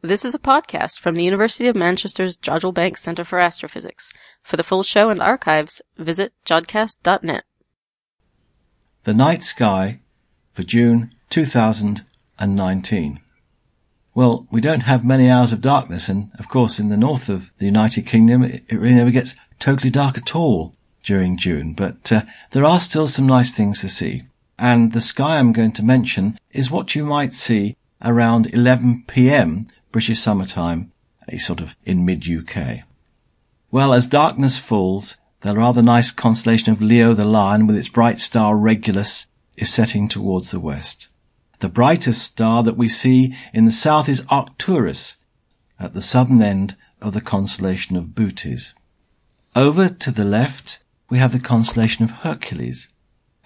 This is a podcast from the University of Manchester's Jodrell Bank Centre for Astrophysics. For the full show and archives, visit jodcast.net. The night sky for June 2019. Well, we don't have many hours of darkness, and of course, in the north of the United Kingdom, it, really never gets totally dark at all during June, but uh, there are still some nice things to see. And the sky I'm going to mention is what you might see around 11 pm British summertime, a sort of in mid-UK. Well, as darkness falls, the rather nice constellation of Leo the Lion with its bright star Regulus is setting towards the west. The brightest star that we see in the south is Arcturus, at the southern end of the constellation of Bootes. Over to the left, we have the constellation of Hercules.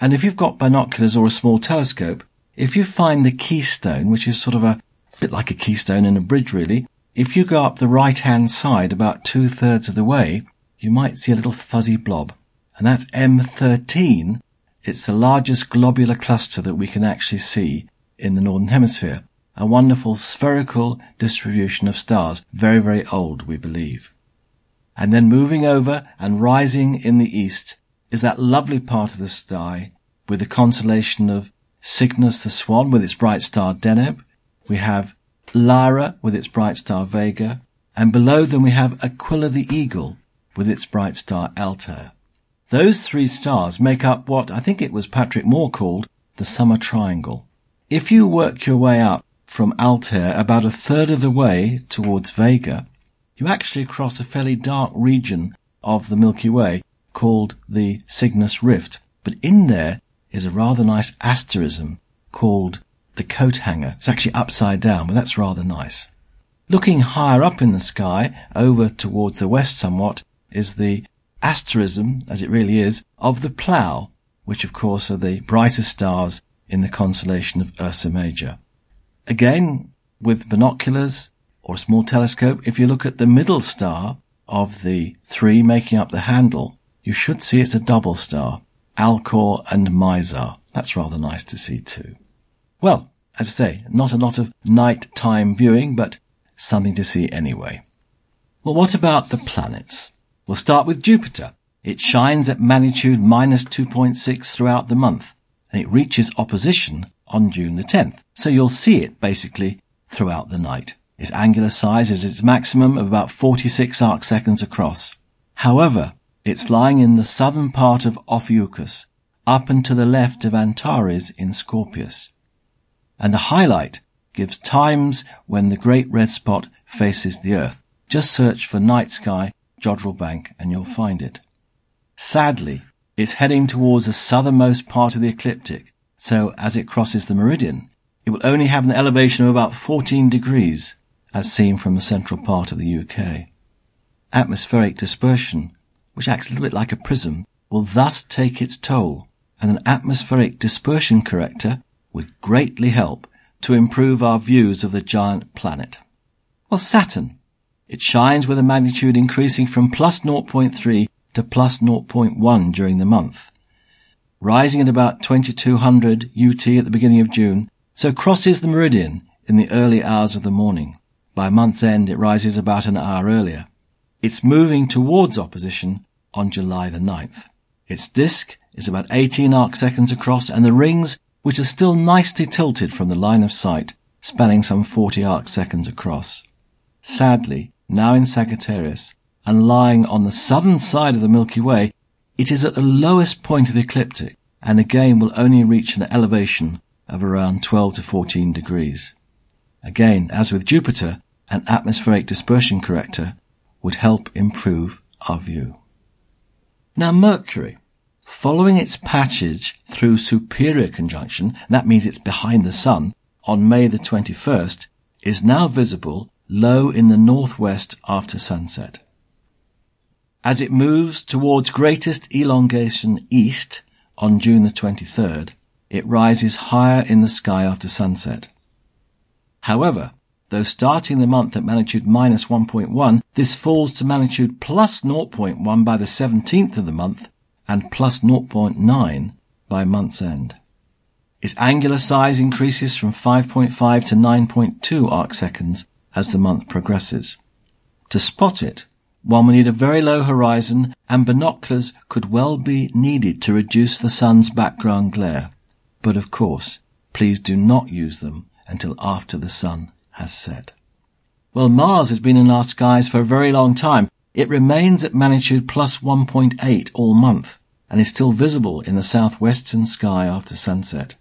And if you've got binoculars or a small telescope, if you find the keystone, which is sort of a bit like a keystone in a bridge really. If you go up the right hand side about two thirds of the way, you might see a little fuzzy blob. And that's M13. It's the largest globular cluster that we can actually see in the Northern Hemisphere. A wonderful spherical distribution of stars. Very, very old, we believe. And then moving over and rising in the east is that lovely part of the sky with the constellation of Cygnus the Swan with its bright star Deneb, we have Lyra with its bright star Vega, and below them we have Aquila the Eagle with its bright star Altair. Those three stars make up what I think it was Patrick Moore called the summer triangle. If you work your way up from Altair about a third of the way towards Vega, you actually cross a fairly dark region of the Milky Way called the Cygnus Rift. But in there is a rather nice asterism called the coat hanger. It's actually upside down, but that's rather nice. Looking higher up in the sky, over towards the west somewhat, is the asterism, as it really is, of the plough, which of course are the brightest stars in the constellation of Ursa Major. Again, with binoculars or a small telescope, if you look at the middle star of the three making up the handle, you should see it's a double star, Alcor and Mizar. That's rather nice to see too. Well, as I say, not a lot of night-time viewing, but something to see anyway. Well, what about the planets? We'll start with Jupiter. It shines at magnitude minus 2.6 throughout the month, and it reaches opposition on June the 10th. So you'll see it basically throughout the night. Its angular size is its maximum of about 46 arc seconds across. However, it's lying in the southern part of Ophiuchus, up and to the left of Antares in Scorpius and a highlight gives times when the great red spot faces the earth. Just search for night sky Jodrell Bank and you'll find it. Sadly, it's heading towards the southernmost part of the ecliptic, so as it crosses the meridian, it will only have an elevation of about 14 degrees, as seen from the central part of the UK. Atmospheric dispersion, which acts a little bit like a prism, will thus take its toll, and an atmospheric dispersion corrector would greatly help to improve our views of the giant planet. Well, Saturn. It shines with a magnitude increasing from plus 0.3 to plus 0.1 during the month, rising at about 2200 UT at the beginning of June, so crosses the meridian in the early hours of the morning. By month's end, it rises about an hour earlier. It's moving towards opposition on July the 9th. Its disk is about 18 arc seconds across and the rings which are still nicely tilted from the line of sight, spanning some 40 arc seconds across. Sadly, now in Sagittarius, and lying on the southern side of the Milky Way, it is at the lowest point of the ecliptic, and again will only reach an elevation of around 12 to 14 degrees. Again, as with Jupiter, an atmospheric dispersion corrector would help improve our view. Now Mercury. Following its passage through superior conjunction, that means it's behind the Sun, on May the 21st, is now visible low in the northwest after sunset. As it moves towards greatest elongation east on June the 23rd, it rises higher in the sky after sunset. However, though starting the month at magnitude minus 1.1, this falls to magnitude plus 0.1 by the 17th of the month and plus 0.9 by month's end. Its angular size increases from 5.5 to 9.2 arc seconds as the month progresses. To spot it, one will need a very low horizon and binoculars could well be needed to reduce the sun's background glare. But of course, please do not use them until after the sun has set. Well, Mars has been in our skies for a very long time. It remains at magnitude plus 1.8 all month and is still visible in the southwestern sky after sunset.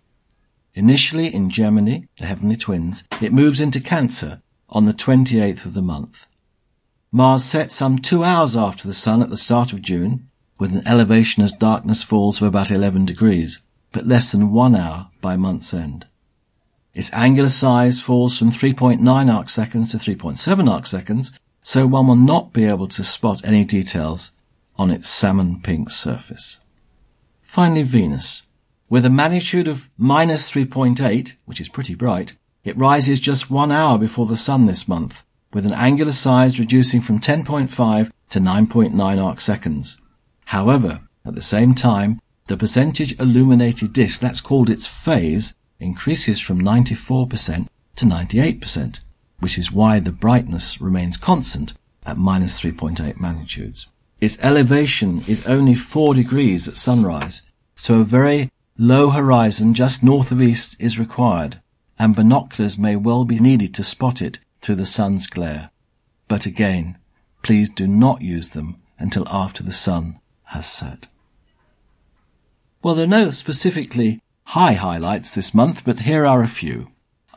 Initially in Gemini, the heavenly twins, it moves into Cancer on the 28th of the month. Mars sets some two hours after the Sun at the start of June, with an elevation as darkness falls of about 11 degrees, but less than one hour by month's end. Its angular size falls from 3.9 arc seconds to 3.7 arc seconds, so one will not be able to spot any details on its salmon pink surface. Finally, Venus. With a magnitude of minus 3.8, which is pretty bright, it rises just one hour before the Sun this month, with an angular size reducing from 10.5 to 9.9 arc seconds. However, at the same time, the percentage illuminated disk, that's called its phase, increases from 94% to 98%, which is why the brightness remains constant at minus 3.8 magnitudes. Its elevation is only 4 degrees at sunrise, so a very low horizon just north of east is required, and binoculars may well be needed to spot it through the sun's glare. But again, please do not use them until after the sun has set. Well, there are no specifically high highlights this month, but here are a few.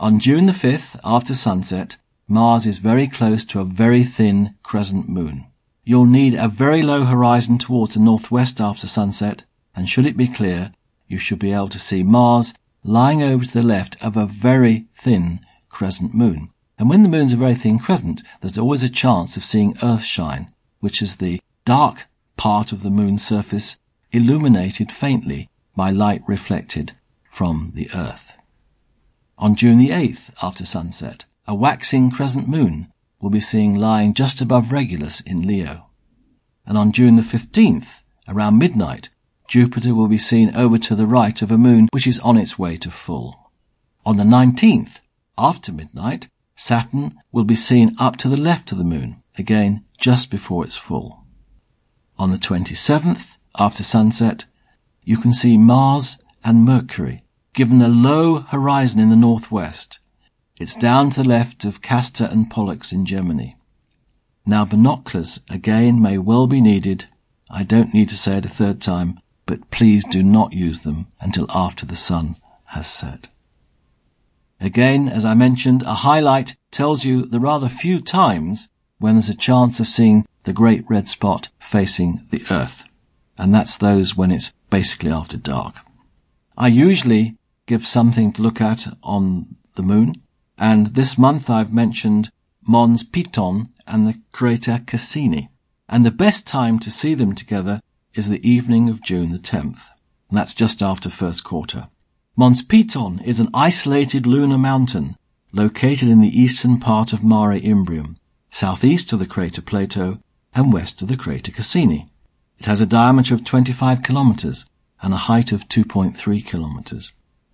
On June the 5th, after sunset, Mars is very close to a very thin crescent moon. You'll need a very low horizon towards the northwest after sunset, and should it be clear, you should be able to see Mars lying over to the left of a very thin crescent moon. And when the moon's a very thin crescent, there's always a chance of seeing Earthshine, which is the dark part of the moon's surface illuminated faintly by light reflected from the Earth. On June the 8th, after sunset, a waxing crescent moon will be seen lying just above Regulus in Leo. And on June the 15th, around midnight, Jupiter will be seen over to the right of a moon which is on its way to full. On the 19th, after midnight, Saturn will be seen up to the left of the moon, again just before it's full. On the 27th, after sunset, you can see Mars and Mercury, given a low horizon in the northwest, it's down to the left of Castor and Pollux in Gemini. Now binoculars again may well be needed. I don't need to say it a third time, but please do not use them until after the sun has set. Again, as I mentioned, a highlight tells you the rather few times when there's a chance of seeing the great red spot facing the earth. And that's those when it's basically after dark. I usually give something to look at on the moon. And this month I've mentioned Mons Piton and the crater Cassini. And the best time to see them together is the evening of June the 10th. And that's just after first quarter. Mons Piton is an isolated lunar mountain located in the eastern part of Mare Imbrium, southeast of the crater Plato and west of the crater Cassini. It has a diameter of 25 kilometers and a height of 2.3 kilometers.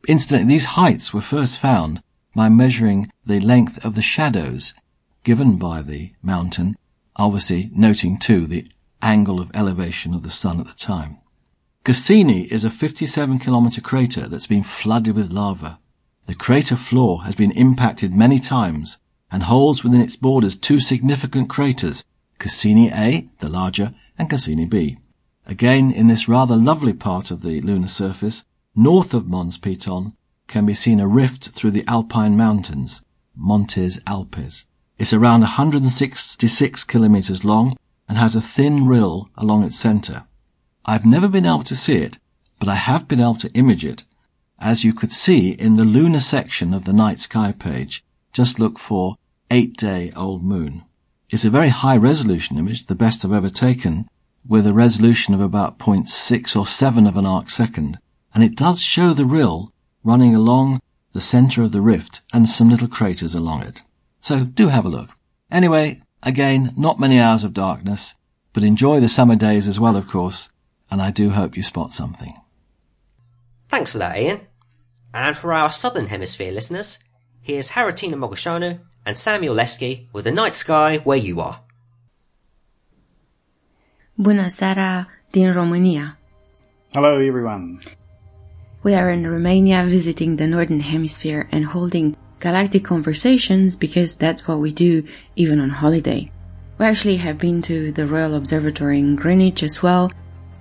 Incidentally, these heights were first found by measuring the length of the shadows given by the mountain, obviously noting too the angle of elevation of the sun at the time. Cassini is a 57 kilometer crater that's been flooded with lava. The crater floor has been impacted many times and holds within its borders two significant craters, Cassini A, the larger, and Cassini B. Again, in this rather lovely part of the lunar surface, north of Mons Piton, can be seen a rift through the Alpine mountains, Montes Alpes. It's around 166 kilometers long and has a thin rill along its center. I've never been able to see it, but I have been able to image it, as you could see in the lunar section of the night sky page. Just look for eight day old moon. It's a very high resolution image, the best I've ever taken, with a resolution of about 0.6 or 7 of an arc second, and it does show the rill running along the center of the rift and some little craters along it. So do have a look. Anyway, again, not many hours of darkness, but enjoy the summer days as well, of course, and I do hope you spot something. Thanks for that, Ian. And for our Southern Hemisphere listeners, here's Haritina Mogosanu and Samuel Leske with the night sky where you are. Bună seara din România. Hello, everyone. We are in Romania visiting the Northern Hemisphere and holding galactic conversations because that's what we do even on holiday. We actually have been to the Royal Observatory in Greenwich as well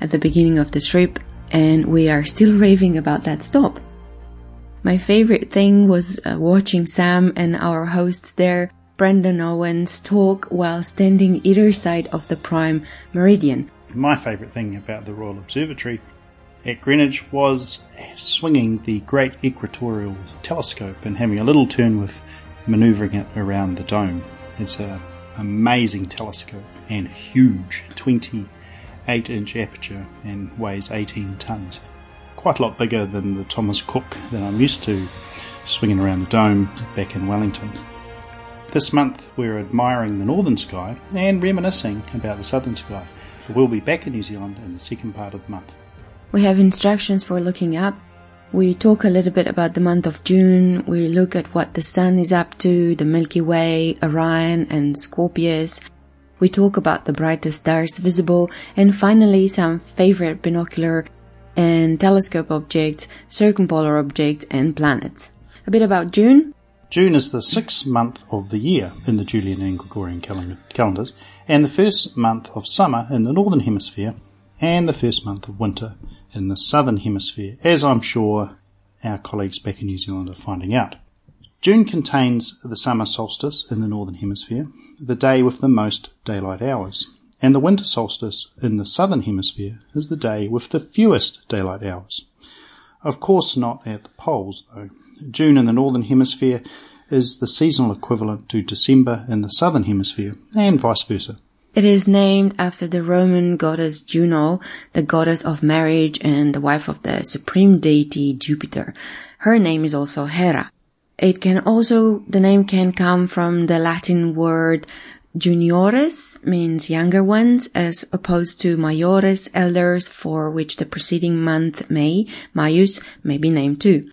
at the beginning of the trip and we are still raving about that stop. My favorite thing was uh, watching Sam and our hosts there, Brendan Owens, talk while standing either side of the prime meridian. My favourite thing about the Royal Observatory at Greenwich was swinging the Great Equatorial Telescope and having a little turn with manoeuvring it around the dome. It's an amazing telescope and huge, 28 inch aperture and weighs 18 tons. Quite a lot bigger than the Thomas Cooke that I'm used to swinging around the dome back in Wellington. This month we're admiring the northern sky and reminiscing about the southern sky. We'll be back in New Zealand in the second part of the month. We have instructions for looking up. We talk a little bit about the month of June. We look at what the sun is up to, the Milky Way, Orion and Scorpius. We talk about the brightest stars visible and finally some favorite binocular and telescope objects, circumpolar objects and planets. A bit about June. June is the sixth month of the year in the Julian and Gregorian calendars and the first month of summer in the northern hemisphere and the first month of winter in the southern hemisphere, as I'm sure our colleagues back in New Zealand are finding out. June contains the summer solstice in the northern hemisphere, the day with the most daylight hours, and the winter solstice in the southern hemisphere is the day with the fewest daylight hours. Of course not at the poles though. June in the northern hemisphere is the seasonal equivalent to December in the southern hemisphere, and vice versa. It is named after the Roman goddess Juno, the goddess of marriage and the wife of the supreme deity Jupiter. Her name is also Hera. It can also, the name can come from the Latin word juniores, means younger ones, as opposed to maiores, elders, for which the preceding month, May, Maius, may be named too.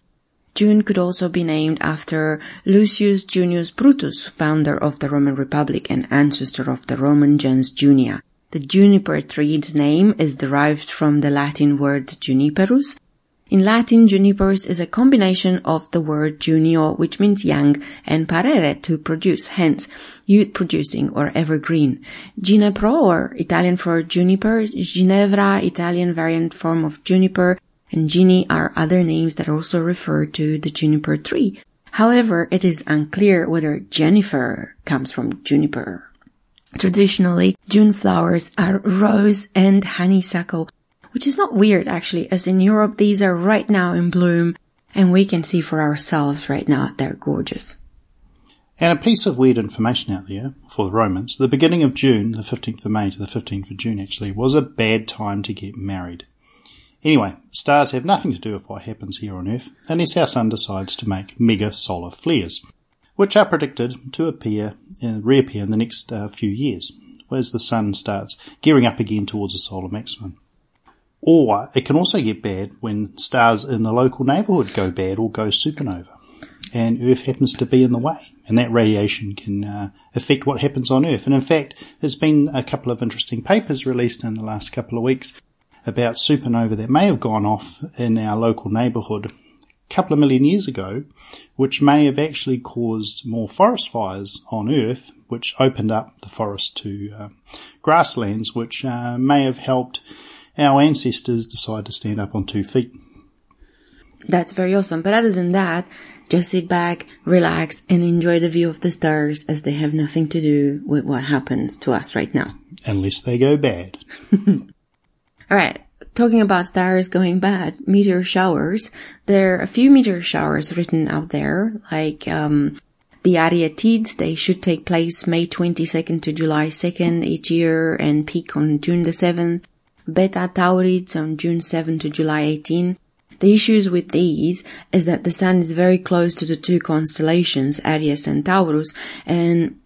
June could also be named after Lucius Junius Brutus, founder of the Roman Republic and ancestor of the Roman gens Junia. The juniper tree's name is derived from the Latin word juniperus. In Latin, juniperus is a combination of the word junio, which means young, and parere, to produce, hence, youth producing or evergreen. Ginepro, or Italian for juniper, Ginevra, Italian variant form of juniper, and Gini are other names that also refer to the juniper tree. However, it is unclear whether Jennifer comes from juniper. Traditionally, June flowers are rose and honeysuckle, which is not weird actually, as in Europe these are right now in bloom, and we can see for ourselves right now they're gorgeous. And a piece of weird information out there for the Romans, the beginning of June, the 15th of May to the 15th of June actually, was a bad time to get married. Anyway, stars have nothing to do with what happens here on Earth unless our Sun decides to make mega solar flares, which are predicted to appear and reappear in the next uh, few years, as the Sun starts gearing up again towards a solar maximum. Or it can also get bad when stars in the local neighbourhood go bad or go supernova, and Earth happens to be in the way, and that radiation can uh, affect what happens on Earth. And in fact, there's been a couple of interesting papers released in the last couple of weeks about supernova that may have gone off in our local neighbourhood a couple of million years ago, which may have actually caused more forest fires on Earth, which opened up the forest to uh, grasslands, which uh, may have helped our ancestors decide to stand up on two feet. That's very awesome. But other than that, just sit back, relax, and enjoy the view of the stars as they have nothing to do with what happens to us right now. Unless they go bad. Alright, talking about stars going bad, meteor showers. There are a few meteor showers written out there, like, um, the Arietids, they should take place May 22nd to July 2nd each year and peak on June the 7th. Beta Taurids on June 7 to July 18. The issues with these is that the sun is very close to the two constellations, Aries and Taurus, and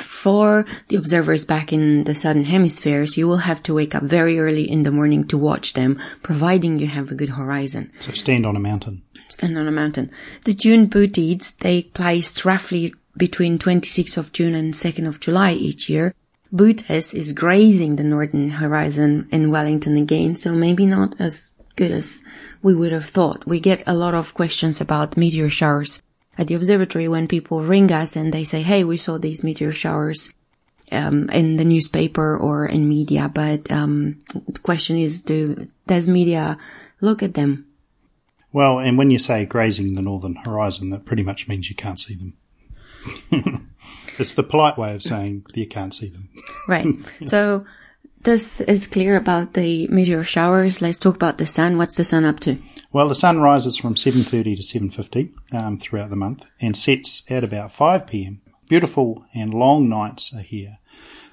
for the observers back in the southern hemispheres, you will have to wake up very early in the morning to watch them, providing you have a good horizon. So stand on a mountain. Stand on a mountain. The June Boötids take place roughly between 26th of June and 2nd of July each year, Bootes is grazing the northern horizon in Wellington again, so maybe not as good as we would have thought. We get a lot of questions about meteor showers at the observatory when people ring us and they say, hey, we saw these meteor showers um, in the newspaper or in media, but um, the question is, do does media look at them? Well, and when you say grazing the northern horizon, that pretty much means you can't see them. it's the polite way of saying you can't see them. Right. So this is clear about the meteor showers. Let's talk about the sun. What's the sun up to? Well, the sun rises from 7.30 to 7.50 um, throughout the month and sets at about 5 p.m. Beautiful and long nights are here,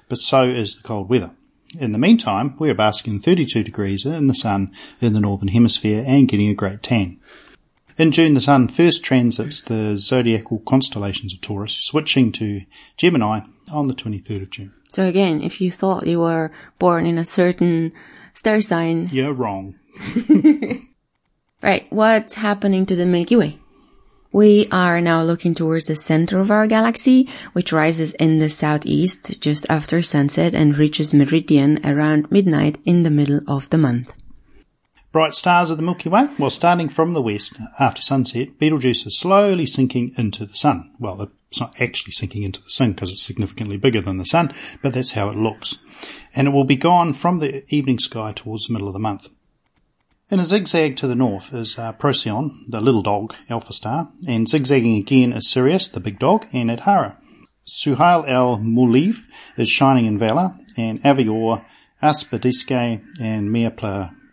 but so is the cold weather. In the meantime, we are basking 32 degrees in the sun in the northern hemisphere and getting a great tan. In June, the sun first transits the zodiacal constellations of Taurus, switching to Gemini on the 23rd of June. So again, if you thought you were born in a certain star sign, You're wrong. right, what's happening to the Milky Way? We are now looking towards the center of our galaxy, which rises in the southeast just after sunset and reaches meridian around midnight in the middle of the month. Bright stars of the Milky Way. Well, starting from the west after sunset, Betelgeuse is slowly sinking into the sun. Well, it's not actually sinking into the sun because it's significantly bigger than the sun, but that's how it looks. And it will be gone from the evening sky towards the middle of the month. In a zigzag to the north is uh, Procyon, the little dog, Alpha Star, and zigzagging again is Sirius, the big dog, and Adhara. Suhail el Muliv is shining in Vela, and Avior, Aspidiske, and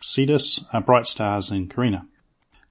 Miaplacidus are uh, bright stars in Carina.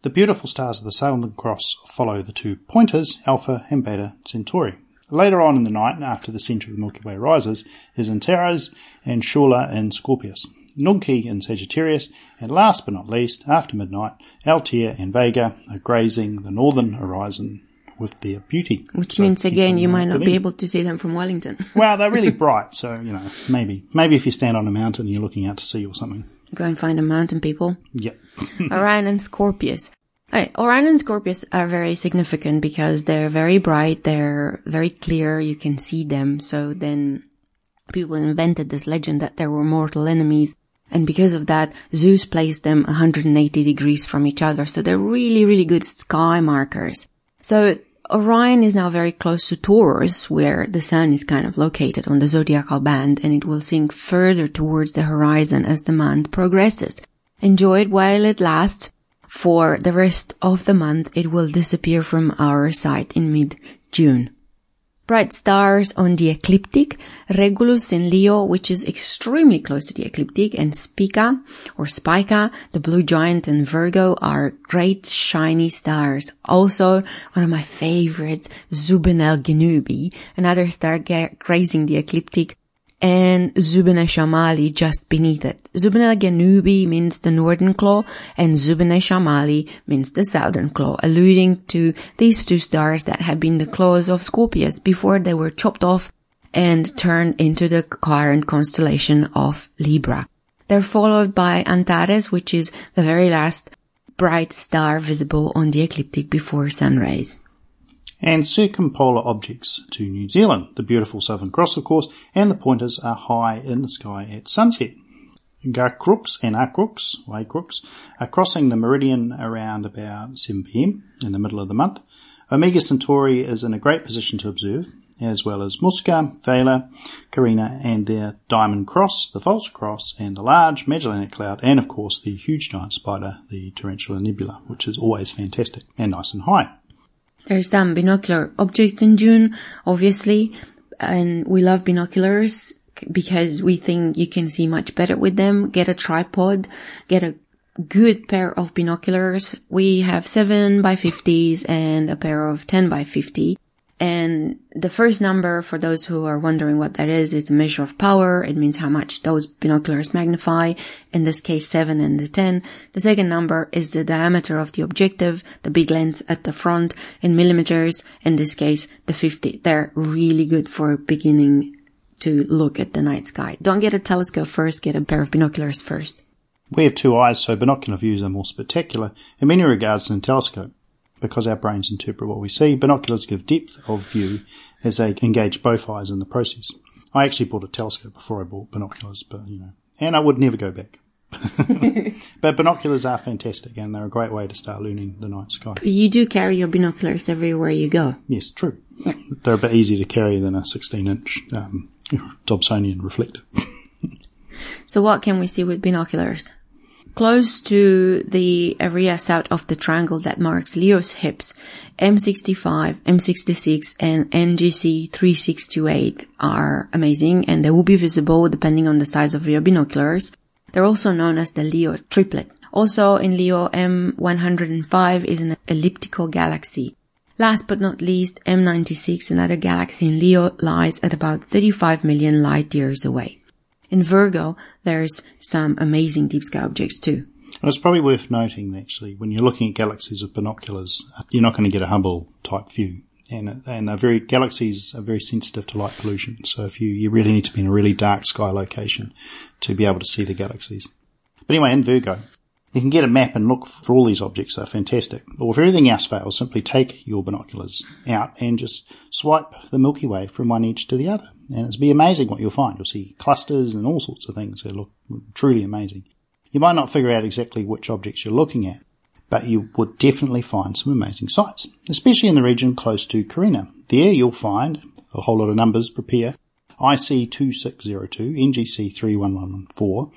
The beautiful stars of the Southern Cross follow the two pointers, Alpha and Beta Centauri. Later on in the night, after the centre of the Milky Way rises, is Antares and Shaula in Scorpius. Nunki in Sagittarius, and last but not least, after midnight, Altair and Vega are grazing the northern horizon with their beauty. Which So means again, you might not be able to see them from Wellington. Well, they're really bright, so you know, maybe maybe if you stand on a mountain, and you're looking out to sea or something. Go and find a mountain people. Yep. Orion and Scorpius. Alright, Orion and Scorpius are very significant because they're very bright, they're very clear, you can see them. So then people invented this legend that there were mortal enemies. And because of that, Zeus placed them 180 degrees from each other. So they're really, really good sky markers. So Orion is now very close to Taurus, where the sun is kind of located on the zodiacal band, and it will sink further towards the horizon as the month progresses. Enjoy it while it lasts. For the rest of the month, it will disappear from our sight in mid-June. Bright stars on the ecliptic, Regulus in Leo, which is extremely close to the ecliptic, and Spica or Spica, the blue giant in Virgo are great shiny stars. Also, one of my favorites, Zubin Genubi, another star grazing the ecliptic, and Zubeneschamali just beneath it. Zubenelgenubi means the northern claw and Zubeneschamali means the southern claw, alluding to these two stars that had been the claws of Scorpius before they were chopped off and turned into the current constellation of Libra. They're followed by Antares, which is the very last bright star visible on the ecliptic before sunrise. And circumpolar objects to New Zealand, the beautiful Southern Cross, of course, and the pointers are high in the sky at sunset. Gacrux and or Acrux, are crossing the meridian around about 7pm in the middle of the month. Omega Centauri is in a great position to observe, as well as Musca, Vela, Carina, and their Diamond Cross, the False Cross, and the large Magellanic Cloud, and of course the huge giant spider, the Tarantula Nebula, which is always fantastic and nice and high. There's some binocular objects in June, obviously, and we love binoculars because we think you can see much better with them. Get a tripod, get a good pair of binoculars. We have 7 by 50s and a pair of 10 by 50. And the first number, for those who are wondering what that is, is a measure of power. It means how much those binoculars magnify. In this case, 7 and the 10. The second number is the diameter of the objective, the big lens at the front in millimeters. In this case, the 50. They're really good for beginning to look at the night sky. Don't get a telescope first, get a pair of binoculars first. We have two eyes, so binocular views are more spectacular in many regards than a telescope. Because our brains interpret what we see, binoculars give depth of view as they engage both eyes in the process. I actually bought a telescope before I bought binoculars, but you know, and I would never go back. but binoculars are fantastic and they're a great way to start learning the night sky. You do carry your binoculars everywhere you go. Yes, true. They're a bit easier to carry than a 16 inch um, Dobsonian reflector. So what can we see with binoculars? Close to the area south of the triangle that marks Leo's hips, M65, M66, and NGC 3628 are amazing and they will be visible depending on the size of your binoculars. They're also known as the Leo triplet. Also in Leo, M105 is an elliptical galaxy. Last but not least, M96, another galaxy in Leo, lies at about 35 million light years away. In Virgo, there's some amazing deep sky objects too. And it's probably worth noting, actually, when you're looking at galaxies with binoculars, you're not going to get a Hubble type view. And, and they're very, galaxies are very sensitive to light pollution. So if you, you really need to be in a really dark sky location to be able to see the galaxies. But anyway, in Virgo, you can get a map and look for all these objects. They're fantastic. Or if everything else fails, simply take your binoculars out and just swipe the Milky Way from one edge to the other. And it'll be amazing what you'll find. You'll see clusters and all sorts of things that look truly amazing. You might not figure out exactly which objects you're looking at, but you would definitely find some amazing sights, especially in the region close to Carina. There you'll find a whole lot of numbers prepare. IC2602, NGC 3114,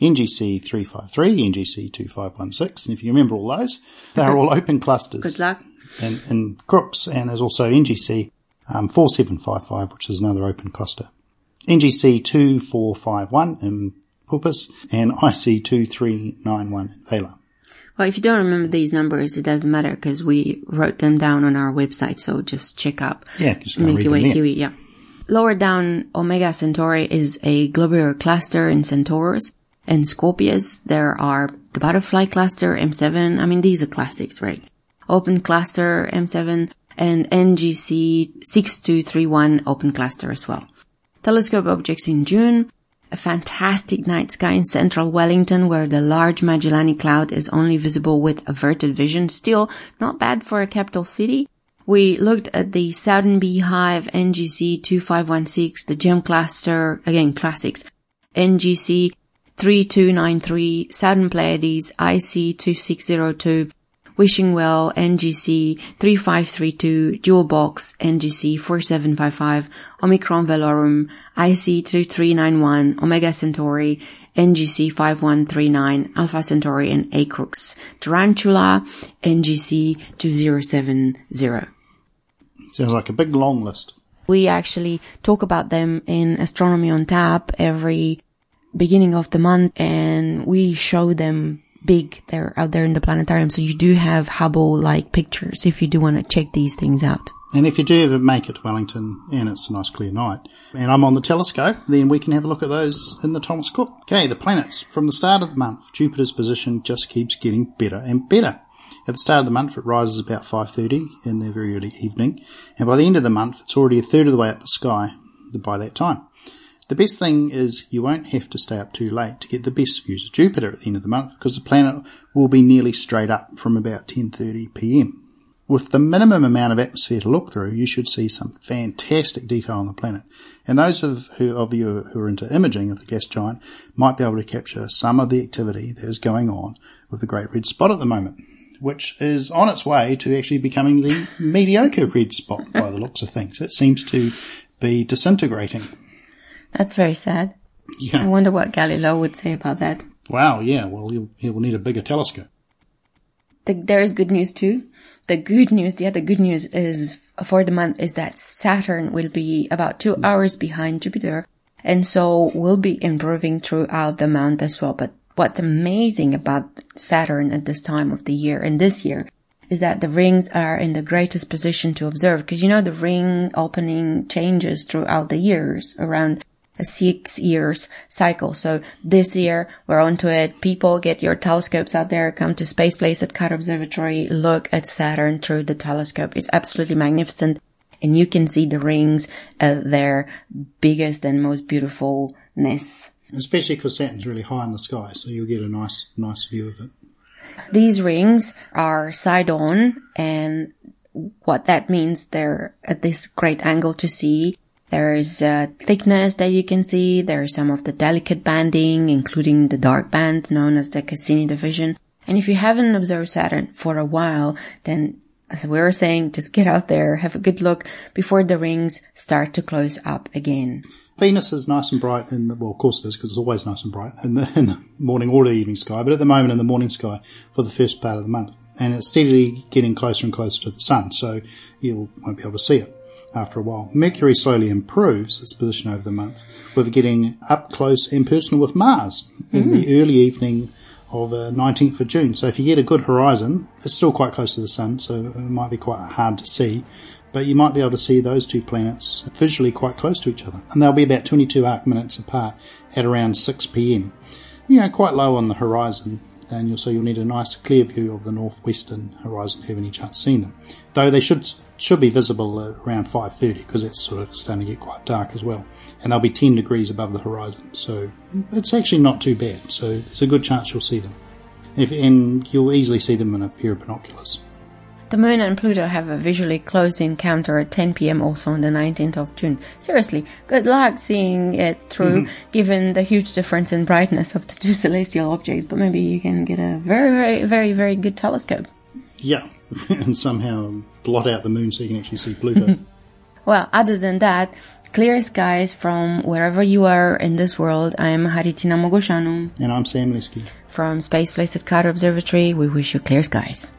NGC 353, NGC 2516. And if you remember all those, they're all open clusters. Good luck. And, and groups. And there's also NGC um, 4755, which is another open cluster. NGC 2451 in Puppis and IC 2391 in Vela. Well, if you don't remember these numbers, it doesn't matter because we wrote them down on our website. So just check up Yeah, just Milky Way. Kiwi. Yeah. Lower down, Omega Centauri is a globular cluster in Centaurus and Scorpius. There are the butterfly cluster, M7. I mean, these are classics, right? Open cluster, M7 and NGC 6231 open cluster as well. Telescope objects in June. A fantastic night sky in central Wellington where the large Magellanic Cloud is only visible with averted vision. Still not bad for a capital city. We looked at the Southern Beehive NGC 2516, the Gem Cluster, again classics, NGC 3293, Southern Pleiades IC 2602, Wishing Well NGC 3532, Jewel Box NGC 4755, Omicron Velorum IC 2391, Omega Centauri NGC 5139, Alpha Centauri and Acrux, Tarantula NGC 2070. Sounds like a big long list. We actually talk about them in Astronomy on Tap every beginning of the month and we show them big. They're out there in the planetarium. So you do have Hubble like pictures if you do want to check these things out. And if you do ever make it to Wellington and it's a nice clear night, and I'm on the telescope, then we can have a look at those in the Thomas Cooke. Okay, the planets. From the start of the month, Jupiter's position just keeps getting better and better. At the start of the month, it rises about 5.30 in the very early evening, and by the end of the month, it's already a third of the way up the sky by that time. The best thing is you won't have to stay up too late to get the best views of Jupiter at the end of the month because the planet will be nearly straight up from about 10.30 pm. With the minimum amount of atmosphere to look through, you should see some fantastic detail on the planet. And those of, who, of you who are into imaging of the gas giant might be able to capture some of the activity that is going on with the Great Red Spot at the moment, which is on its way to actually becoming the mediocre red spot by the looks of things. It seems to be disintegrating. That's very sad. I wonder what Galileo would say about that. Wow, yeah, well, he'll, he will need a bigger telescope. The, there is good news too. The good news, the other good news is for the month is that Saturn will be about two hours behind Jupiter. And so will be improving throughout the month as well. But what's amazing about Saturn at this time of the year and this year is that the rings are in the greatest position to observe because you know the ring opening changes throughout the years around a six years cycle. So this year we're onto it. People get your telescopes out there, come to Space Place at Carter Observatory, look at Saturn through the telescope. It's absolutely magnificent. And you can see the rings uh, at their biggest and most beautifulness. Especially because Saturn's really high in the sky, so you'll get a nice, nice view of it. These rings are side on and what that means. They're at this great angle to see. There is a thickness that you can see. There is some of the delicate banding, including the dark band known as the Cassini division. And if you haven't observed Saturn for a while, then as we were saying, just get out there, have a good look before the rings start to close up again. Venus is nice and bright in the, well, of course it is because it's always nice and bright in the, in the morning or the evening sky, but at the moment in the morning sky for the first part of the month. And it's steadily getting closer and closer to the sun, so you won't be able to see it after a while. Mercury slowly improves its position over the month with getting up close and personal with Mars in the early evening of uh, 19th of June. So if you get a good horizon, it's still quite close to the sun, so it might be quite hard to see. But you might be able to see those two planets visually quite close to each other. And they'll be about 22 arc minutes apart at around 6 p.m. You know, quite low on the horizon. And you'll, so you'll need a nice clear view of the northwestern horizon to have any chance of seeing them. Though they should should be visible around 5.30 because it's sort of starting to get quite dark as well. And they'll be 10 degrees above the horizon. So it's actually not too bad. So it's a good chance you'll see them. If, and you'll easily see them in a pair of binoculars. The Moon and Pluto have a visually close encounter at 10 p.m. also on the 19th of June. Seriously, good luck seeing it through, mm-hmm. given the huge difference in brightness of the two celestial objects. But maybe you can get a very, very, very, very good telescope. Yeah. and somehow blot out the moon so you can actually see Pluto. Well, other than that, clear skies from wherever you are in this world. I am Haritina Mogosanu and I'm Sam Leske. from Space Place at Carter Observatory. We wish you clear skies.